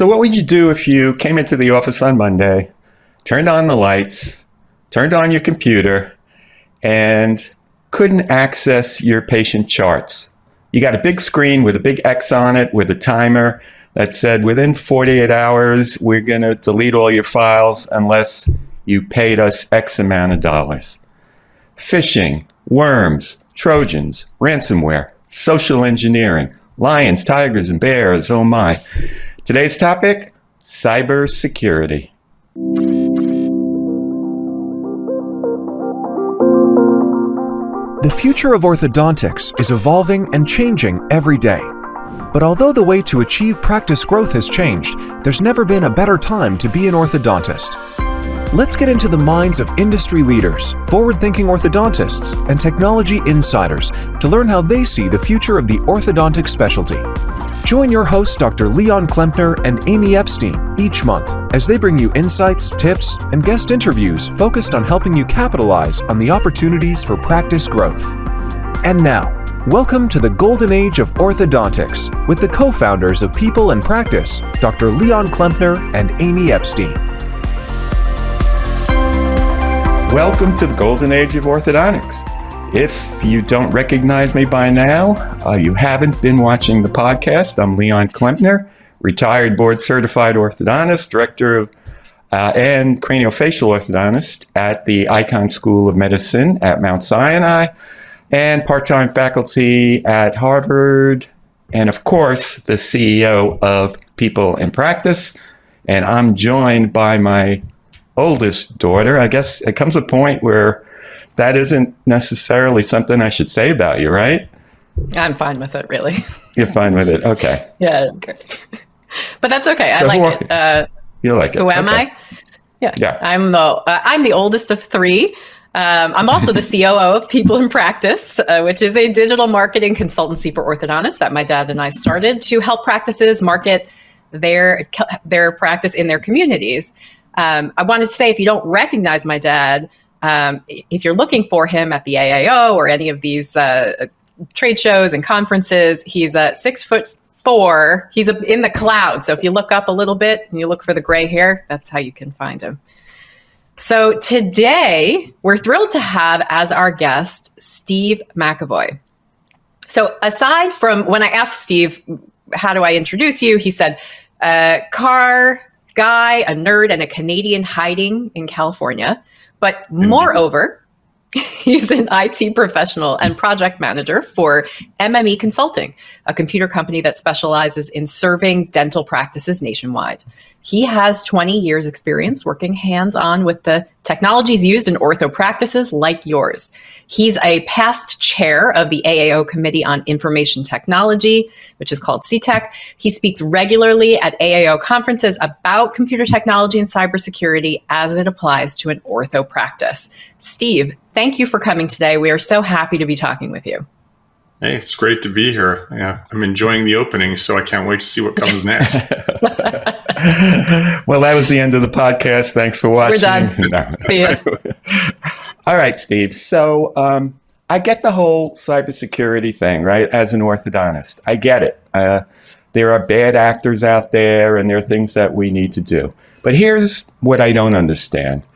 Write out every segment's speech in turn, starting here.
So, what would you do if you came into the office on Monday, turned on the lights, turned on your computer, and couldn't access your patient charts? You got a big screen with a big X on it with a timer that said within 48 hours, we're going to delete all your files unless you paid us X amount of dollars. Phishing, worms, Trojans, ransomware, social engineering, lions, tigers, and bears. Oh my. Today's topic cybersecurity. The future of orthodontics is evolving and changing every day. But although the way to achieve practice growth has changed, there's never been a better time to be an orthodontist. Let's get into the minds of industry leaders, forward thinking orthodontists, and technology insiders to learn how they see the future of the orthodontic specialty. Join your hosts, Dr. Leon Klempner and Amy Epstein, each month as they bring you insights, tips, and guest interviews focused on helping you capitalize on the opportunities for practice growth. And now, welcome to the golden age of orthodontics with the co founders of People and Practice, Dr. Leon Klempner and Amy Epstein. Welcome to the golden age of orthodontics. If you don't recognize me by now, uh, you haven't been watching the podcast. I'm Leon Klempner, retired board certified orthodontist, director of uh, and craniofacial orthodontist at the Icahn School of Medicine at Mount Sinai, and part time faculty at Harvard, and of course, the CEO of People and Practice. And I'm joined by my oldest daughter. I guess it comes a point where that isn't necessarily something I should say about you, right? I'm fine with it, really. You're fine with it. Okay. Yeah. But that's okay. So I like it. Uh, you like it. Who am okay. I? Yeah. Yeah. I'm the uh, I'm the oldest of three. Um, I'm also the COO of People and Practice, uh, which is a digital marketing consultancy for orthodontists that my dad and I started to help practices market their their practice in their communities. Um, I wanted to say if you don't recognize my dad, um, if you're looking for him at the AAO or any of these uh, trade shows and conferences, he's a six foot four. He's in the cloud. So if you look up a little bit and you look for the gray hair, that's how you can find him. So today, we're thrilled to have as our guest Steve McEvoy. So aside from when I asked Steve, how do I introduce you? He said, uh, car guy, a nerd, and a Canadian hiding in California. But moreover, He's an IT professional and project manager for MME Consulting, a computer company that specializes in serving dental practices nationwide. He has 20 years experience working hands-on with the technologies used in ortho practices like yours. He's a past chair of the AAO Committee on Information Technology, which is called CTEC. He speaks regularly at AAO conferences about computer technology and cybersecurity as it applies to an ortho practice. Steve, thank you for coming today. We are so happy to be talking with you. Hey, it's great to be here. Yeah, I'm enjoying the opening, so I can't wait to see what comes next. well, that was the end of the podcast. Thanks for watching. We're done. All right, Steve. So um, I get the whole cybersecurity thing, right? As an orthodontist, I get it. Uh, there are bad actors out there, and there are things that we need to do. But here's what I don't understand: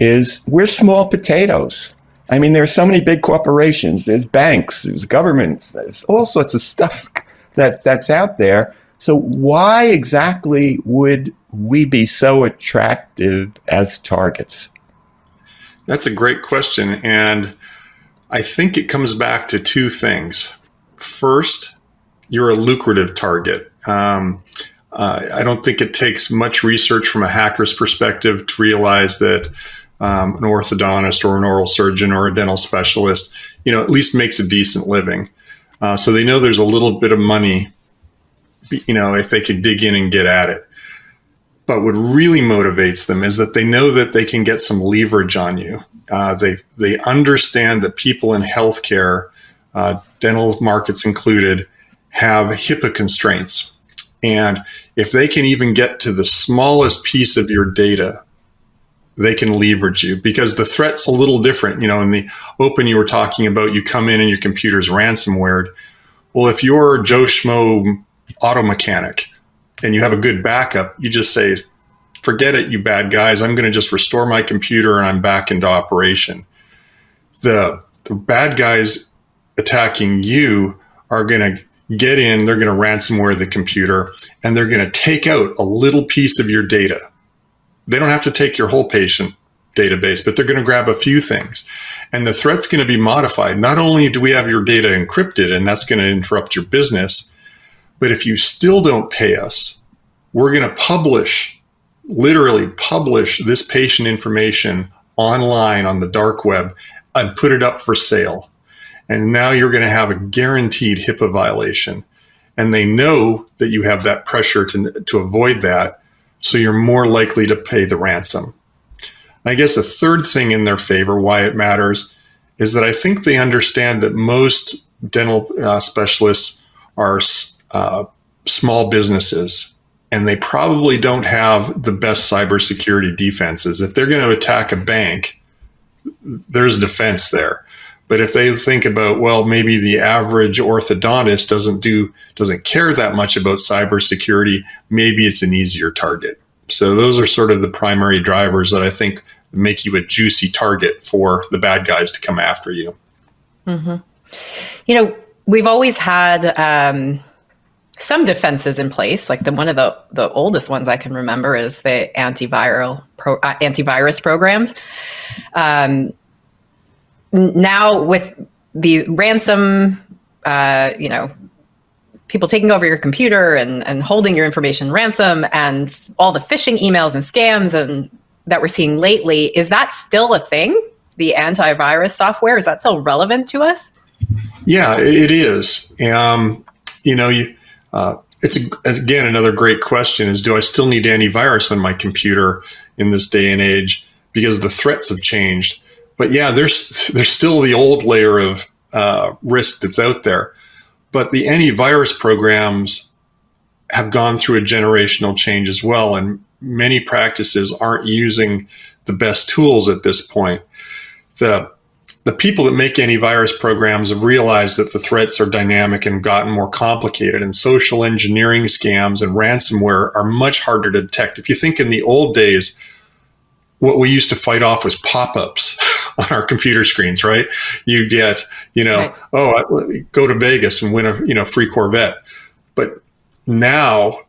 is we're small potatoes. I mean, there's so many big corporations, there's banks, there's governments, there's all sorts of stuff that, that's out there. So, why exactly would we be so attractive as targets? That's a great question. And I think it comes back to two things. First, you're a lucrative target. Um, uh, I don't think it takes much research from a hacker's perspective to realize that um, an orthodontist or an oral surgeon or a dental specialist, you know, at least makes a decent living. Uh, so they know there's a little bit of money, you know, if they could dig in and get at it. But what really motivates them is that they know that they can get some leverage on you. Uh, they they understand that people in healthcare, uh, dental markets included, have HIPAA constraints, and if they can even get to the smallest piece of your data they can leverage you because the threat's a little different. You know, in the open, you were talking about you come in and your computer's ransomware. Well, if you're Joe Schmo auto mechanic and you have a good backup, you just say, forget it, you bad guys. I'm going to just restore my computer and I'm back into operation. The, the bad guys attacking you are going to get in, they're going to ransomware the computer, and they're going to take out a little piece of your data. They don't have to take your whole patient database, but they're going to grab a few things. And the threat's going to be modified. Not only do we have your data encrypted, and that's going to interrupt your business, but if you still don't pay us, we're going to publish, literally publish this patient information online on the dark web and put it up for sale. And now you're going to have a guaranteed HIPAA violation. And they know that you have that pressure to, to avoid that. So you're more likely to pay the ransom. I guess a third thing in their favor, why it matters, is that I think they understand that most dental uh, specialists are uh, small businesses and they probably don't have the best cybersecurity defenses. If they're going to attack a bank, there's defense there. But if they think about, well, maybe the average orthodontist doesn't do doesn't care that much about cybersecurity, maybe it's an easier target. So those are sort of the primary drivers that I think make you a juicy target for the bad guys to come after you. Mm-hmm. You know, we've always had um, some defenses in place. Like the one of the the oldest ones I can remember is the antiviral pro, uh, antivirus programs. Um, now with the ransom, uh, you know, people taking over your computer and, and holding your information ransom and all the phishing emails and scams and that we're seeing lately, is that still a thing? The antivirus software, is that still relevant to us? Yeah, it is. Um, you know, you, uh, it's again another great question: is do I still need antivirus on my computer in this day and age because the threats have changed? But yeah, there's there's still the old layer of uh, risk that's out there, but the antivirus programs have gone through a generational change as well, and many practices aren't using the best tools at this point. The the people that make antivirus programs have realized that the threats are dynamic and gotten more complicated, and social engineering scams and ransomware are much harder to detect. If you think in the old days, what we used to fight off was pop-ups on our computer screens, right? You get, you know, right. oh, go to Vegas and win a, you know, free Corvette. But now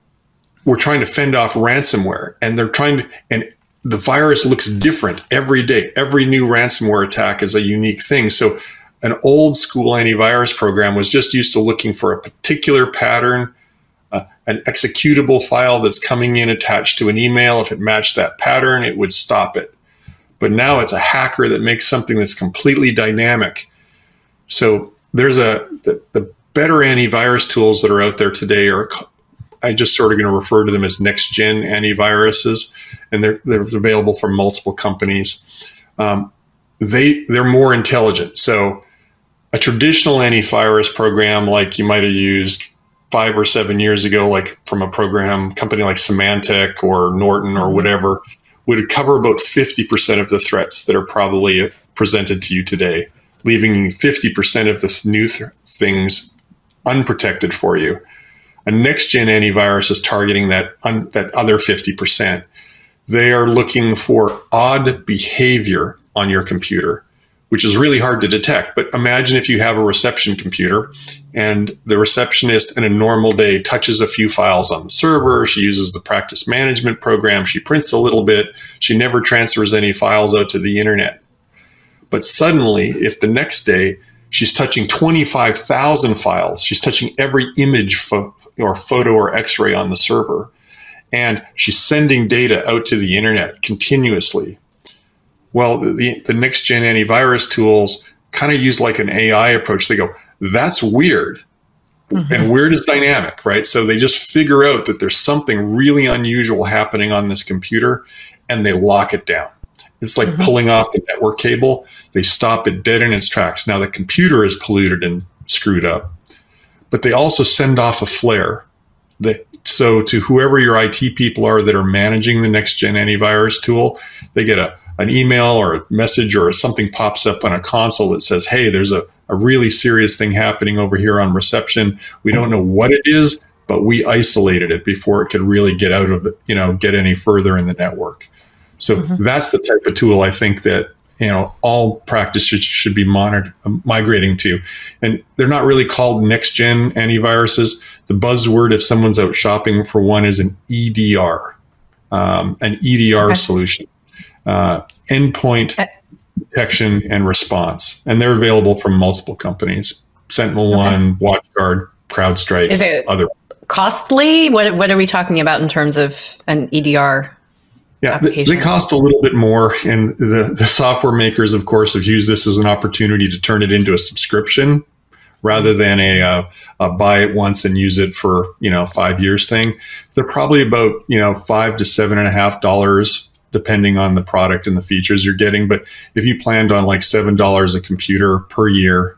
we're trying to fend off ransomware and they're trying to, and the virus looks different every day. Every new ransomware attack is a unique thing. So an old school antivirus program was just used to looking for a particular pattern, uh, an executable file that's coming in attached to an email. If it matched that pattern, it would stop it. But now it's a hacker that makes something that's completely dynamic. So there's a the, the better antivirus tools that are out there today are I just sort of going to refer to them as next gen antiviruses, and they're they're available from multiple companies. Um, they they're more intelligent. So a traditional antivirus program like you might have used five or seven years ago, like from a program company like Symantec or Norton or mm-hmm. whatever, would cover about 50% of the threats that are probably presented to you today, leaving 50% of the new th- things unprotected for you. A next gen antivirus is targeting that, un, that other 50%. They are looking for odd behavior on your computer, which is really hard to detect. But imagine if you have a reception computer and the receptionist in a normal day touches a few files on the server. She uses the practice management program. She prints a little bit. She never transfers any files out to the internet. But suddenly, if the next day she's touching 25,000 files, she's touching every image fo- or photo or x ray on the server. And she's sending data out to the internet continuously. Well, the, the next gen antivirus tools kind of use like an AI approach. They go, that's weird. Mm-hmm. And weird is dynamic, right? So they just figure out that there's something really unusual happening on this computer and they lock it down. It's like mm-hmm. pulling off the network cable. They stop it dead in its tracks. Now the computer is polluted and screwed up but they also send off a flare. That, so to whoever your IT people are that are managing the next gen antivirus tool, they get a an email or a message or something pops up on a console that says, "Hey, there's a, a really serious thing happening over here on reception. We don't know what it is, but we isolated it before it could really get out of you know, get any further in the network. So mm-hmm. that's the type of tool I think that you know all practice should, should be monitored, um, migrating to, and they're not really called next gen antiviruses. The buzzword, if someone's out shopping for one, is an EDR, um, an EDR okay. solution, uh, endpoint uh, detection and response, and they're available from multiple companies: Sentinel okay. One, WatchGuard, CrowdStrike. Is it other costly? What What are we talking about in terms of an EDR? Yeah, they cost a little bit more, and the the software makers, of course, have used this as an opportunity to turn it into a subscription rather than a, uh, a, buy it once and use it for you know five years thing. They're probably about you know five to seven and a half dollars depending on the product and the features you're getting. But if you planned on like seven dollars a computer per year,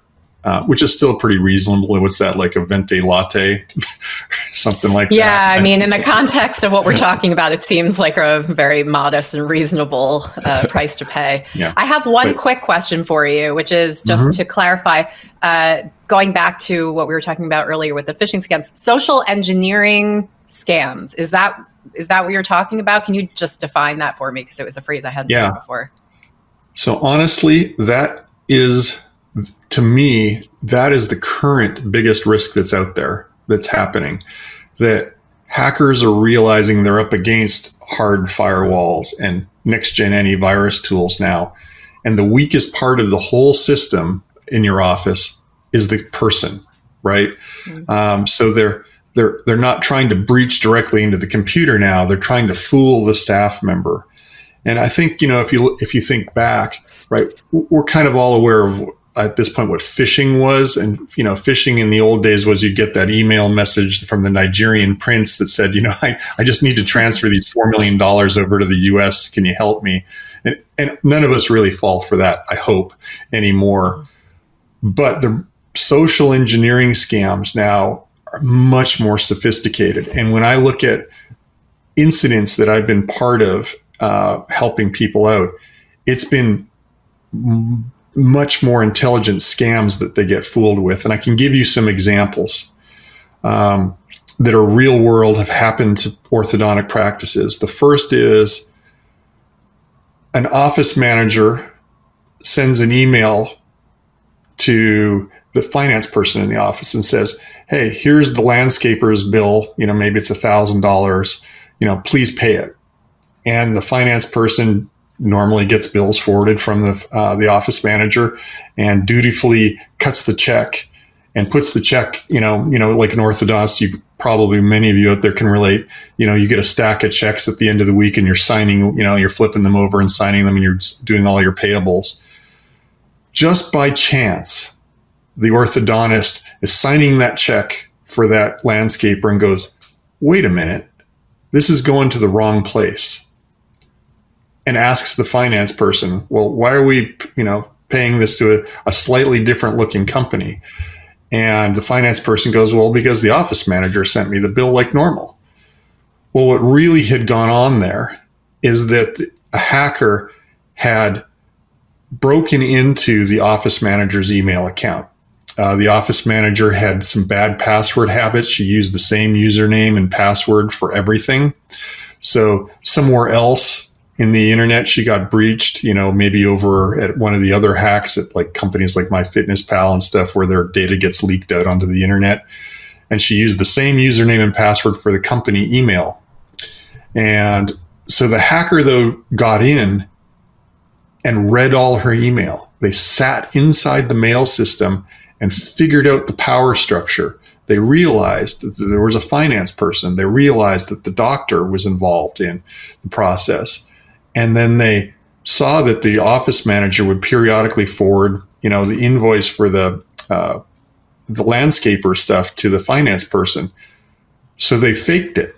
uh, which is still pretty reasonable. What's that like a venti latte, something like yeah, that? Yeah, I mean, in the context of what we're talking about, it seems like a very modest and reasonable uh, price to pay. Yeah. I have one but, quick question for you, which is just mm-hmm. to clarify. Uh, going back to what we were talking about earlier with the phishing scams, social engineering scams is that is that what you're talking about? Can you just define that for me because it was a phrase I hadn't yeah. heard before. So honestly, that is to me, that is the current biggest risk that's out there that's happening. That hackers are realizing they're up against hard firewalls and next gen antivirus tools now. And the weakest part of the whole system in your office is the person, right? Mm-hmm. Um, so they're they're they're not trying to breach directly into the computer now. They're trying to fool the staff member. And I think you know if you if you think back, right, we're kind of all aware of at this point what phishing was. And you know phishing in the old days was you'd get that email message from the nigerian prince that said you know i, I just need to transfer these $4 million over to the us can you help me? And, and none of us really fall for that i hope anymore. But the social engineering scams now are much more sophisticated. And when i look at incidents that i've been part of uh, helping people out it's been much more intelligent scams that they get fooled with. And I can give you some examples um, that are real world, have happened to orthodontic practices. The first is an office manager sends an email to the finance person in the office and says, Hey, here's the landscaper's bill. You know, maybe it's a thousand dollars. You know, please pay it. And the finance person normally gets bills forwarded from the uh, the office manager and dutifully cuts the check and puts the check you know you know like an orthodontist you probably many of you out there can relate. You know you get a stack of checks at the end of the week and you're signing you know you're flipping them over and signing them and you're doing all your payables. Just by chance the orthodontist is signing that check for that landscaper and goes wait a minute. This is going to the wrong place and asks the finance person, well, why are we, you know, paying this to a, a slightly different looking company? And the finance person goes, well, because the office manager sent me the bill like normal. Well, what really had gone on there is that a hacker had broken into the office manager's email account. Uh, the office manager had some bad password habits. She used the same username and password for everything. So somewhere else in the internet. She got breached, you know, maybe over at one of the other hacks at like companies like MyFitnessPal and stuff where their data gets leaked out onto the internet. And she used the same username and password for the company email. And so the hacker, though, got in and read all her email. They sat inside the mail system and figured out the power structure. They realized that there was a finance person. They realized that the doctor was involved in the process and then they saw that the office manager would periodically forward, you know, the invoice for the uh, the landscaper stuff to the finance person. So they faked it,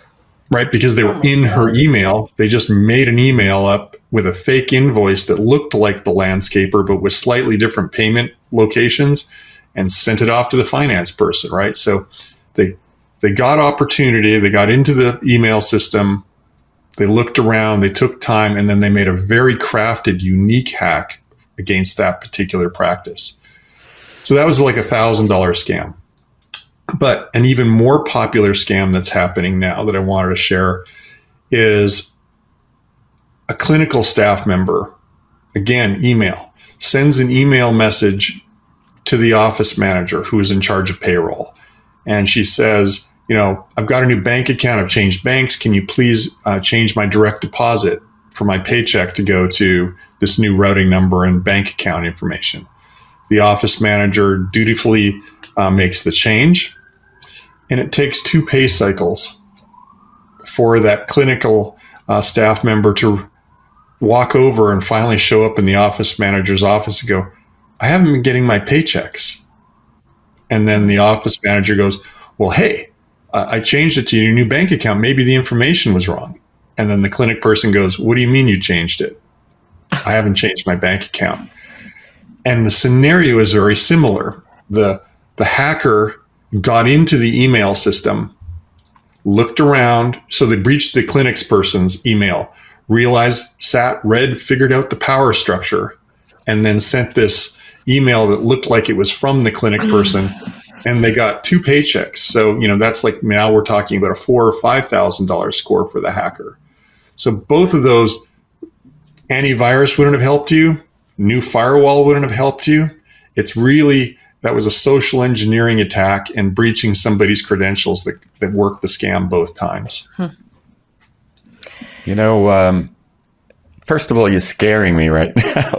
right? Because they were oh in her email. They just made an email up with a fake invoice that looked like the landscaper, but with slightly different payment locations and sent it off to the finance person, right? So they they got opportunity, they got into the email system, they looked around, they took time, and then they made a very crafted, unique hack against that particular practice. So that was like a thousand dollar scam. But an even more popular scam that's happening now that I wanted to share is a clinical staff member, again, email, sends an email message to the office manager who is in charge of payroll. And she says, you know, I've got a new bank account. I've changed banks. Can you please uh, change my direct deposit for my paycheck to go to this new routing number and bank account information? The office manager dutifully uh, makes the change. And it takes two pay cycles for that clinical uh, staff member to walk over and finally show up in the office manager's office and go, I haven't been getting my paychecks. And then the office manager goes, Well, hey, uh, I changed it to your new bank account. Maybe the information was wrong. And then the clinic person goes, What do you mean you changed it? I haven't changed my bank account. And the scenario is very similar. The, the hacker got into the email system, looked around. So they breached the clinic's person's email, realized, sat, read, figured out the power structure, and then sent this email that looked like it was from the clinic person. And they got two paychecks. So, you know, that's like now we're talking about a four or five thousand dollar score for the hacker. So both of those antivirus wouldn't have helped you, new firewall wouldn't have helped you. It's really that was a social engineering attack and breaching somebody's credentials that, that worked the scam both times. Hmm. You know, um, first of all, you're scaring me right now.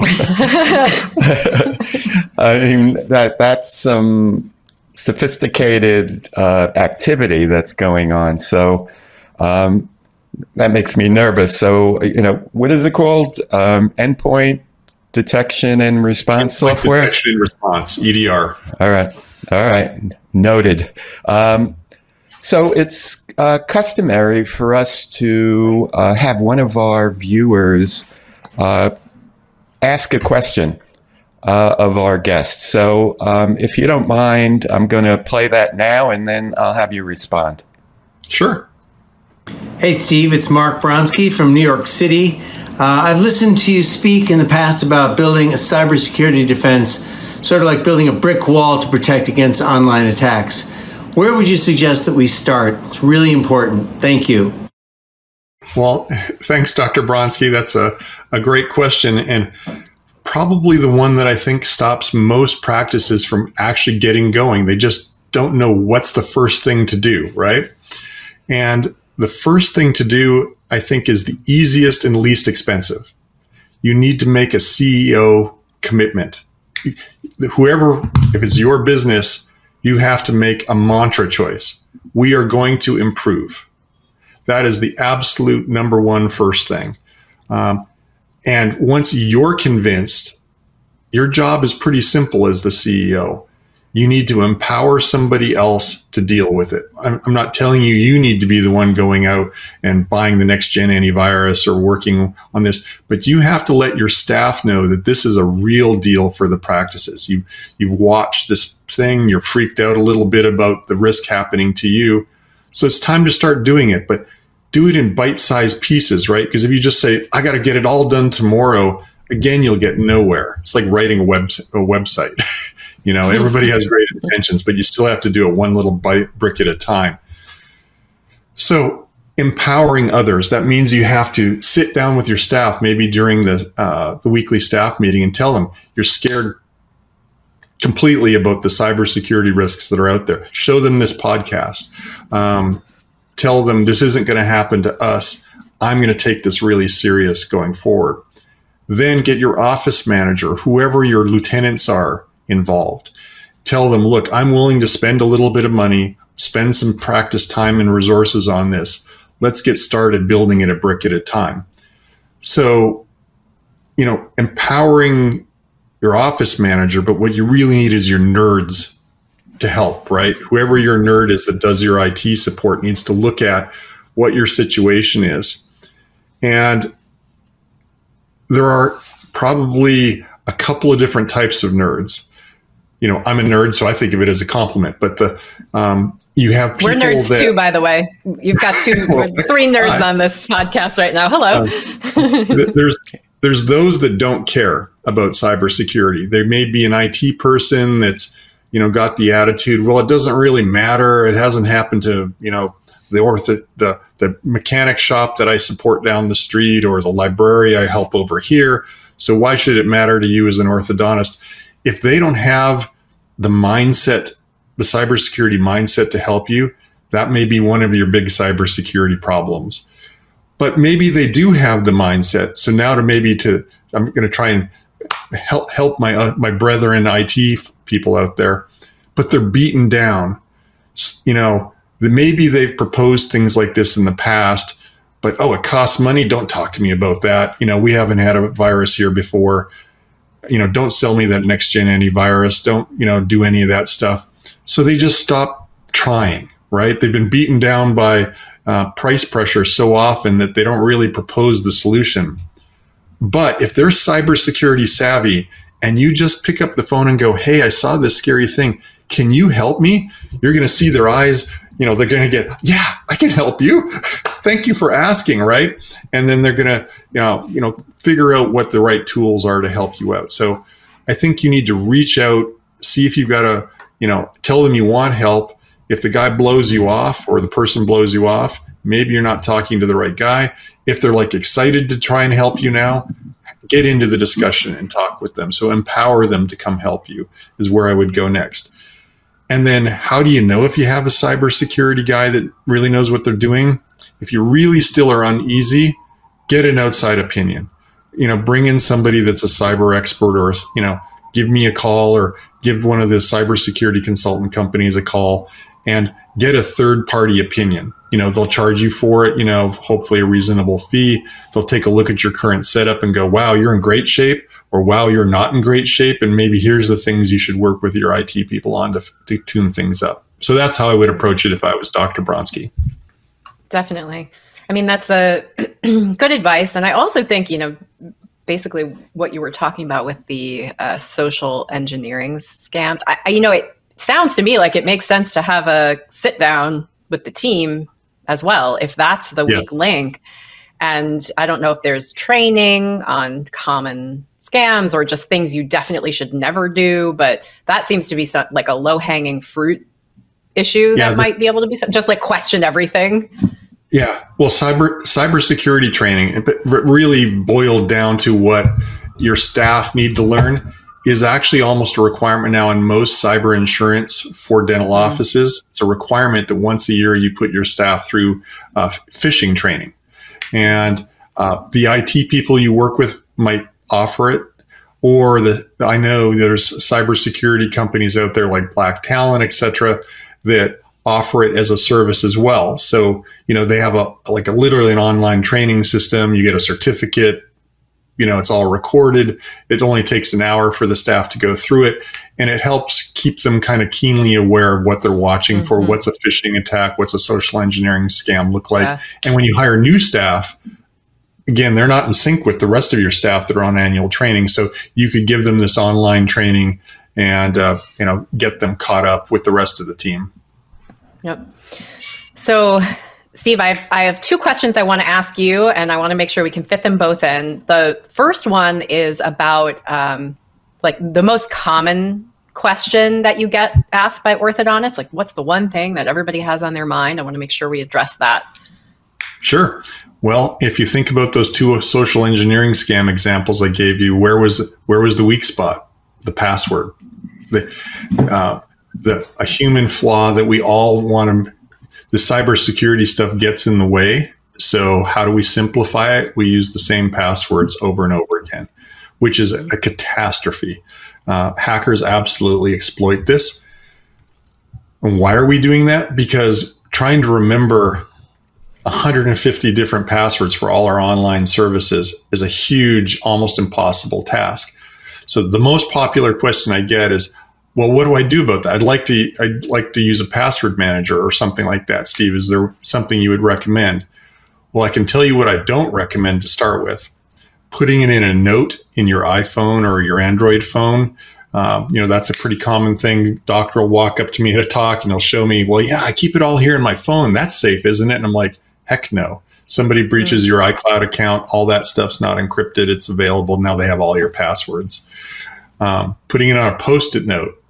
I mean, that that's some sophisticated uh, activity that's going on. So um, that makes me nervous. So, you know, what is it called? Um, endpoint detection and response software? Detection and response, EDR. All right. All right. Noted. Um, so it's uh, customary for us to uh, have one of our viewers uh, ask a question uh, of our guests. So um, if you don't mind, I'm going to play that now and then I'll have you respond. Sure. Hey, Steve, it's Mark Bronski from New York City. Uh, I've listened to you speak in the past about building a cybersecurity defense, sort of like building a brick wall to protect against online attacks. Where would you suggest that we start? It's really important. Thank you. Well, thanks, Dr. Bronski. That's a, a great question. And probably the one that I think stops most practices from actually getting going. They just don't know what's the first thing to do, right? And the first thing to do I think is the easiest and least expensive. You need to make a CEO commitment. Whoever, if it's your business, you have to make a mantra choice. We are going to improve. That is the absolute number one first thing. Um, and once you're convinced, your job is pretty simple as the CEO you need to empower somebody else to deal with it. I'm, I'm, not telling you you need to be the one going out and buying the next gen antivirus or working on this, but you have to let your staff know that this is a real deal for the practices. You you've watched this thing, you're freaked out a little bit about the risk happening to you. So it's time to start doing it, but do it in bite-sized pieces, right? Because if you just say I got to get it all done tomorrow, again you'll get nowhere. It's like writing a web a website. You know, everybody has great intentions, but you still have to do it one little bite, brick at a time. So, empowering others that means you have to sit down with your staff, maybe during the uh, the weekly staff meeting, and tell them you're scared completely about the cybersecurity risks that are out there. Show them this podcast. Um, tell them this isn't going to happen to us. I'm going to take this really serious going forward. Then get your office manager, whoever your lieutenants are, involved. Tell them, look, I'm willing to spend a little bit of money, spend some practice time and resources on this. Let's get started building it a brick at a time. So, you know, empowering your office manager, but what you really need is your nerds to help, right? Whoever your nerd is that does your IT support needs to look at what your situation is. And there are probably a couple of different types of nerds you know, I'm a nerd, so I think of it as a compliment. But the um, you have people we're nerds that, too, by the way. You've got two, well, three nerds I, on this podcast right now. Hello. Uh, there's there's those that don't care about cybersecurity. There may be an IT person that's you know, got the attitude, well, it doesn't really matter. It hasn't happened to, you know, the ortho, the, the mechanic shop that I support down the street or the library I help over here. So why should it matter to you as an orthodontist? If they don't have the mindset, the cybersecurity mindset to help you, that may be one of your big cybersecurity problems. But maybe they do have the mindset. So now to maybe to, I'm going to try and help help my uh, my brethren IT people out there, but they're beaten down. You know, maybe they've proposed things like this in the past, but oh, it costs money. Don't talk to me about that. You know, we haven't had a virus here before. You know, don't sell me that next gen antivirus. Don't you know do any of that stuff. So they just stop trying. Right? They've been beaten down by uh, price pressure so often that they don't really propose the solution. But if they're cybersecurity savvy and you just pick up the phone and go, Hey, I saw this scary thing. Can you help me? You're going to see their eyes. You know, they're going to get, Yeah, I can help you. Thank you for asking. Right. And then they're going to, you know, you know, figure out what the right tools are to help you out. So I think you need to reach out, see if you've got to, you know, tell them you want help. If the guy blows you off or the person blows you off, maybe you're not talking to the right guy if they're like excited to try and help you now, get into the discussion and talk with them. So empower them to come help you is where I would go next. And then how do you know if you have a cybersecurity guy that really knows what they're doing? If you really still are uneasy, get an outside opinion. You know, bring in somebody that's a cyber expert or, you know, give me a call or give one of the cybersecurity consultant companies a call and get a third party opinion you know they'll charge you for it you know hopefully a reasonable fee. They'll take a look at your current setup and go wow you're in great shape or wow you're not in great shape and maybe here's the things you should work with your IT people on to, to tune things up. So that's how I would approach it if I was Dr. Bronski. Definitely. I mean that's a good advice and I also think you know basically what you were talking about with the uh, social engineering scams I, I you know it sounds to me like it makes sense to have a sit down with the team as well if that's the yeah. weak link. And i don't know if there's training on common scams or just things you definitely should never do but that seems to be some, like a low hanging fruit issue yeah, that the, might be able to be just like question everything. Yeah well cyber cybersecurity training really boiled down to what your staff need to learn is actually almost a requirement now in most cyber insurance for dental mm-hmm. offices. It's a requirement that once a year you put your staff through uh, phishing training. And uh, the IT people you work with might offer it. Or the I know there's cybersecurity companies out there like Black Talent, et cetera, that offer it as a service as well. So, you know, they have a like a literally an online training system. You get a certificate you know it's all recorded it only takes an hour for the staff to go through it and it helps keep them kind of keenly aware of what they're watching mm-hmm. for what's a phishing attack what's a social engineering scam look like yeah. and when you hire new staff again they're not in sync with the rest of your staff that are on annual training so you could give them this online training and uh, you know get them caught up with the rest of the team yep so Steve, I have, I have two questions I want to ask you, and I want to make sure we can fit them both in. The first one is about um, like the most common question that you get asked by orthodontists. Like, what's the one thing that everybody has on their mind? I want to make sure we address that. Sure. Well, if you think about those two social engineering scam examples I gave you, where was where was the weak spot? The password, the uh, the a human flaw that we all want to the cybersecurity stuff gets in the way. So how do we simplify it? We use the same passwords over and over again, which is a catastrophe. Uh, hackers absolutely exploit this. And why are we doing that? Because trying to remember 150 different passwords for all our online services is a huge, almost impossible task. So the most popular question I get is, well, what do I do about that? I'd like to I'd like to use a password manager or something like that. Steve, is there something you would recommend? Well, I can tell you what I don't recommend to start with. Putting it in a note in your iPhone or your Android phone. Uh, you know, that's a pretty common thing. Doctor will walk up to me at a talk and he'll show me, well, yeah, I keep it all here in my phone. That's safe, isn't it? And I'm like, heck no. Somebody breaches your iCloud account, all that stuff's not encrypted. It's available. Now they have all your passwords. Um, putting it on a post it note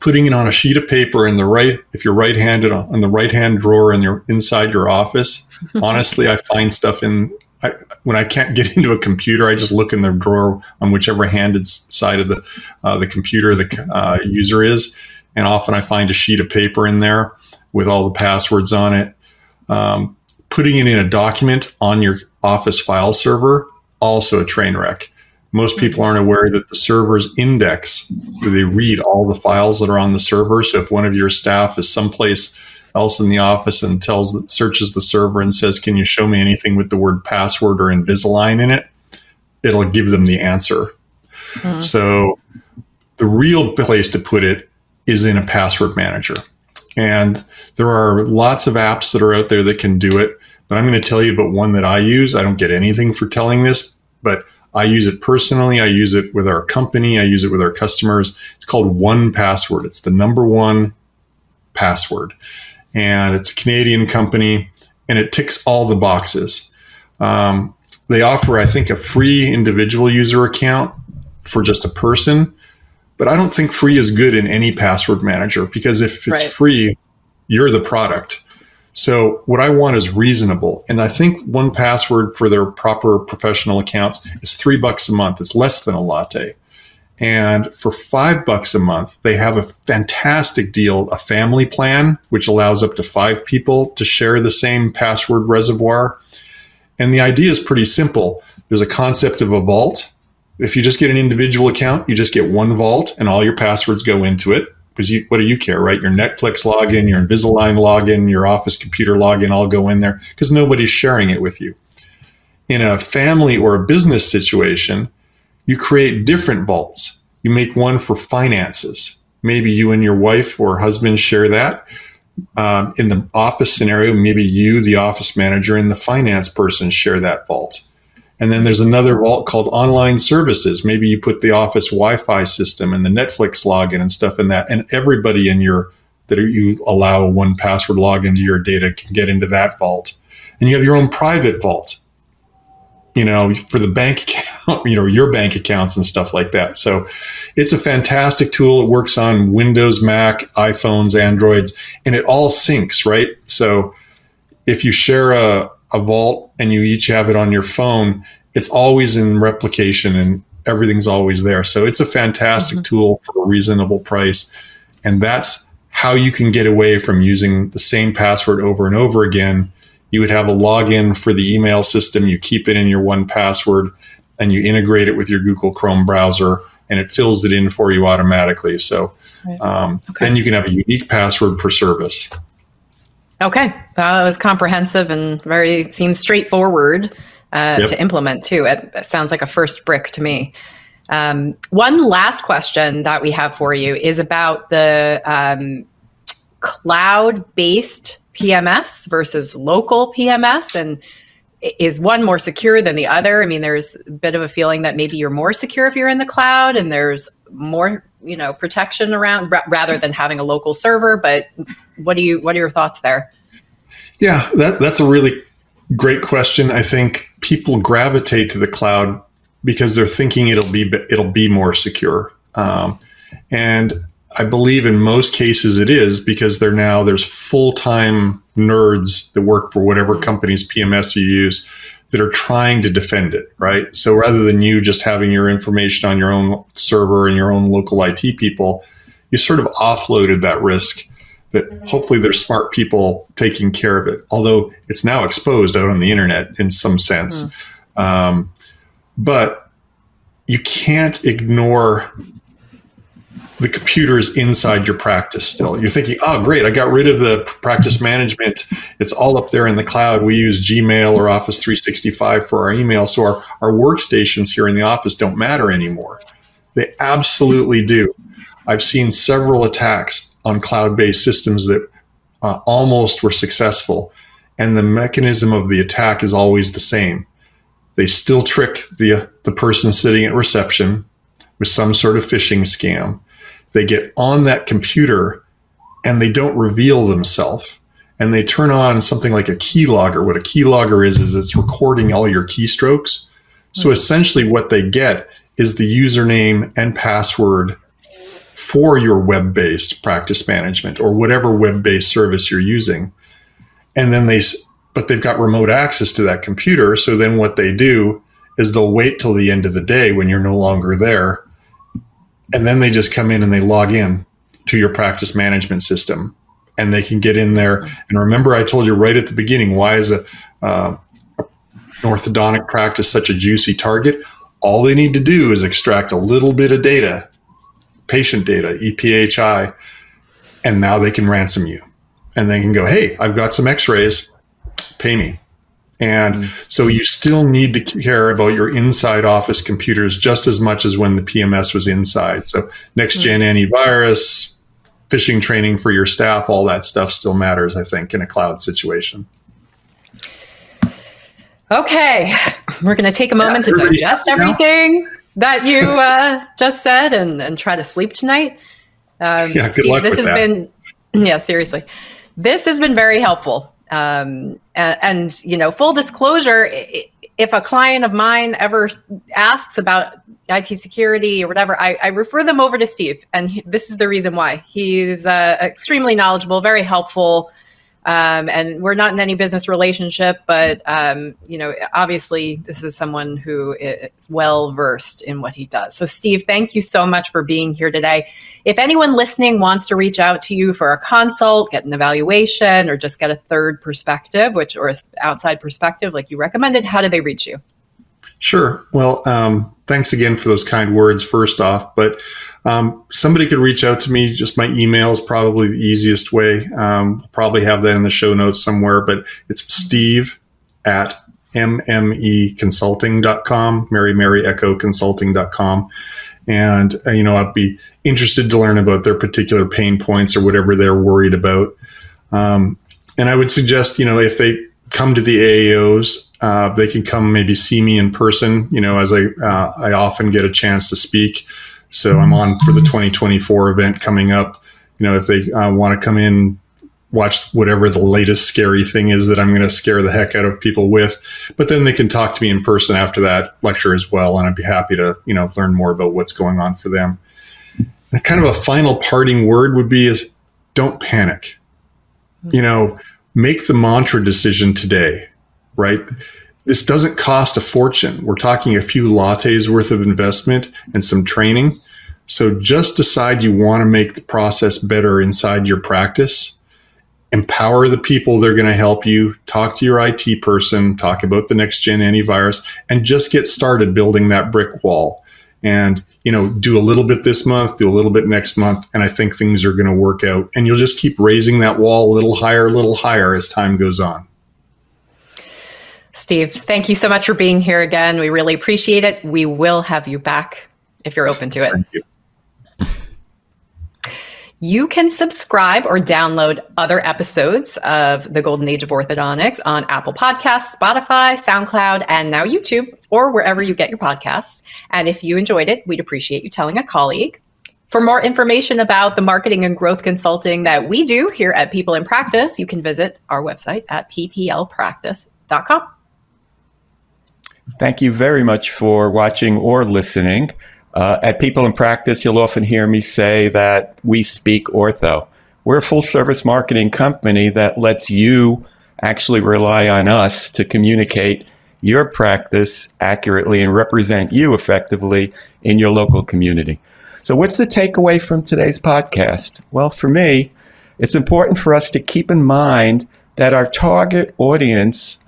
putting it on a sheet of paper in the right if you're right-handed on the right-hand drawer in your inside your office. Honestly i find stuff in I, when i can't get into a computer i just look in the drawer on whichever handed side of the uh, the computer the uh, user is and often i find a sheet of paper in there with all the passwords on it. Um, putting it in a document on your office file server also a train wreck most people aren't aware that the server's index, they read all the files that are on the server. So if one of your staff is someplace else in the office and tells searches the server and says, "Can you show me anything with the word password or Invisalign in it?" It'll give them the answer. Mm-hmm. So the real place to put it is in a password manager. And there are lots of apps that are out there that can do it, but I'm going to tell you about one that I use. I don't get anything for telling this, I use it personally. I use it with our company. I use it with our customers. It's called 1Password. It's the number one password. And it's a Canadian company and it ticks all the boxes. Um, they offer, I think, a free individual user account for just a person. But I don't think free is good in any password manager because if it's right. free, you're the product. So what I want is reasonable. And I think 1Password for their proper professional accounts is three bucks a month. It's less than a latte. And for five bucks a month, they have a fantastic deal, a family plan, which allows up to five people to share the same password reservoir. And the idea is pretty simple. There's a concept of a vault. If you just get an individual account, you just get one vault and all your passwords go into it because what do you care, right? Your Netflix login, your Invisalign login, your Office computer login all go in there because nobody's sharing it with you. In a family or a business situation, you create different vaults. You make one for finances. Maybe you and your wife or husband share that. Um, in the office scenario, maybe you, the office manager, and the finance person share that vault. And then there's another vault called online services. Maybe you put the office Wi-Fi system and the Netflix login and stuff in that, and everybody in your that you allow 1Password login to your data can get into that vault. And you have your own private vault, you know, for the bank account, you know, your bank accounts and stuff like that. So it's a fantastic tool. It works on Windows, Mac, iPhones, Androids, and it all syncs, right? So if you share a, a vault and you each have it on your phone, it's always in replication and everything's always there. So it's a fantastic mm-hmm. tool for a reasonable price. And that's how you can get away from using the same password over and over again. You would have a login for the email system, you keep it in your 1Password, and you integrate it with your Google Chrome browser, and it fills it in for you automatically. So um, okay. then you can have a unique password per service. Okay, that was comprehensive and very seems straightforward uh, yep. to implement too. It, it, sounds like a first brick to me. Um, one last question that we have for you is about the um, cloud-based PMS versus local PMS, and is one more secure than the other? I mean, there's a bit of a feeling that maybe you're more secure if you're in the cloud, and there's more you know protection around rather than having a local server. But what do you what are your thoughts there? Yeah, that that's a really great question. I think people gravitate to the cloud because they're thinking it'll be it'll be more secure, um, and I believe in most cases it is because they're now there's full time nerds that work for whatever company's PMS you use that are trying to defend it, right? So rather than you just having your information on your own server and your own local IT people, you sort of offloaded that risk that hopefully there's smart people taking care of it. Although it's now exposed out on the internet in some sense. Mm. Um, but you can't ignore the computers inside your practice still. You're thinking, oh, great, I got rid of the practice management. It's all up there in the cloud. We use Gmail or Office 365 for our email. So our, our workstations here in the office don't matter anymore. They absolutely do. I've seen several attacks on cloud based systems that uh, almost were successful. And the mechanism of the attack is always the same. They still trick the, the person sitting at reception with some sort of phishing scam they get on that computer and they don't reveal themselves and they turn on something like a keylogger. What a keylogger is, is it's recording all your keystrokes. So essentially, what they get is the username and password for your web based practice management or whatever web based service you're using. And then they, but they've got remote access to that computer. So then what they do is they'll wait till the end of the day when you're no longer there. And then they just come in and they log in to your practice management system and they can get in there. And remember, I told you right at the beginning, why is a, uh, an orthodontic practice such a juicy target? All they need to do is extract a little bit of data, patient data, EPHI, and now they can ransom you. And they can go, hey, I've got some x rays, pay me. And mm-hmm. so you still need to care about your inside office computers just as much as when the PMS was inside. So next gen mm-hmm. antivirus, phishing training for your staff, all that stuff still matters, I think, in a cloud situation. Okay, we're going to take a moment yeah, to digest everything that you uh, just said and, and try to sleep tonight. Um, yeah, good Steve, luck this with has that. been, yeah, seriously, this has been very helpful. Um, and, and, you know, full disclosure, if a client of mine ever asks about IT security or whatever, I, I refer them over to Steve. And he, this is the reason why. He's uh, extremely knowledgeable, very helpful. Um, and we're not in any business relationship, but um, you know, obviously, this is someone who is well versed in what he does. So, Steve, thank you so much for being here today. If anyone listening wants to reach out to you for a consult, get an evaluation, or just get a third perspective, which or outside perspective, like you recommended, how do they reach you? Sure. Well, um, thanks again for those kind words. First off, but um, somebody could reach out to me. Just my email is probably the easiest way. Um, probably have that in the show notes somewhere, but it's steve at mmeconsulting.com, Mary Mary Echo Consulting.com. And, uh, you know, I'd be interested to learn about their particular pain points or whatever they're worried about. Um, and I would suggest, you know, if they come to the AAOs, uh, they can come maybe see me in person, you know, as I, uh, I often get a chance to speak. So I'm on for the 2024 event coming up. You know, if they uh, want to come in, watch whatever the latest scary thing is that I'm going to scare the heck out of people with, but then they can talk to me in person after that lecture as well, and I'd be happy to you know learn more about what's going on for them. And kind of a final parting word would be is don't panic. You know, make the mantra decision today, right? This doesn't cost a fortune. We're talking a few lattes worth of investment and some training. So just decide you want to make the process better inside your practice. Empower the people they're going to help you. Talk to your IT person, talk about the next gen antivirus, and just get started building that brick wall. And, you know, do a little bit this month, do a little bit next month, and I think things are going to work out. And you'll just keep raising that wall a little higher, a little higher as time goes on. Steve, thank you so much for being here again. We really appreciate it. We will have you back if you're open to it. You. You can subscribe or download other episodes of The Golden Age of Orthodontics on Apple Podcasts, Spotify, SoundCloud, and now YouTube, or wherever you get your podcasts. And if you enjoyed it, we'd appreciate you telling a colleague. For more information about the marketing and growth consulting that we do here at People and Practice, you can visit our website at pplpractice.com. Thank you very much for watching or listening. Uh, at People and Practice, you'll often hear me say that we speak ortho. We're a full service marketing company that lets you actually rely on us to communicate your practice accurately and represent you effectively in your local community. So, what's the takeaway from today's podcast? Well, for me, it's important for us to keep in mind that our target audience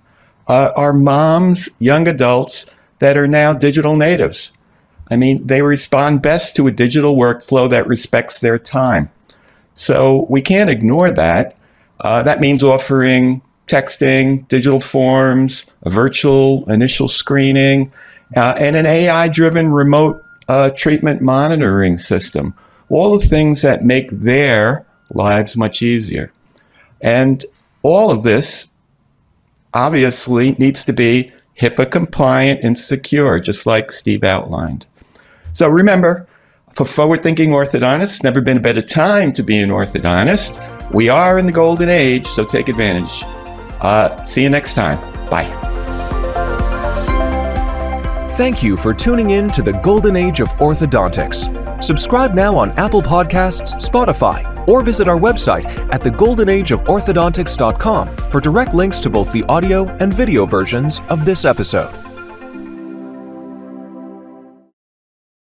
uh, are moms, young adults that are now digital natives. I mean, they respond best to a digital workflow that respects their time. So we can't ignore that. Uh, that means offering texting, digital forms, a virtual initial screening, uh, and an AI driven remote uh, treatment monitoring system. All the things that make their lives much easier. And all of this obviously needs to be HIPAA compliant and secure, just like Steve outlined. So remember, for forward thinking orthodontists, never been a better time to be an orthodontist. We are in the golden age, so take advantage. Uh, see you next time. Bye. Thank you for tuning in to the Golden Age of Orthodontics. Subscribe now on Apple Podcasts, Spotify, or visit our website at thegoldenageoforthodontics.com for direct links to both the audio and video versions of this episode.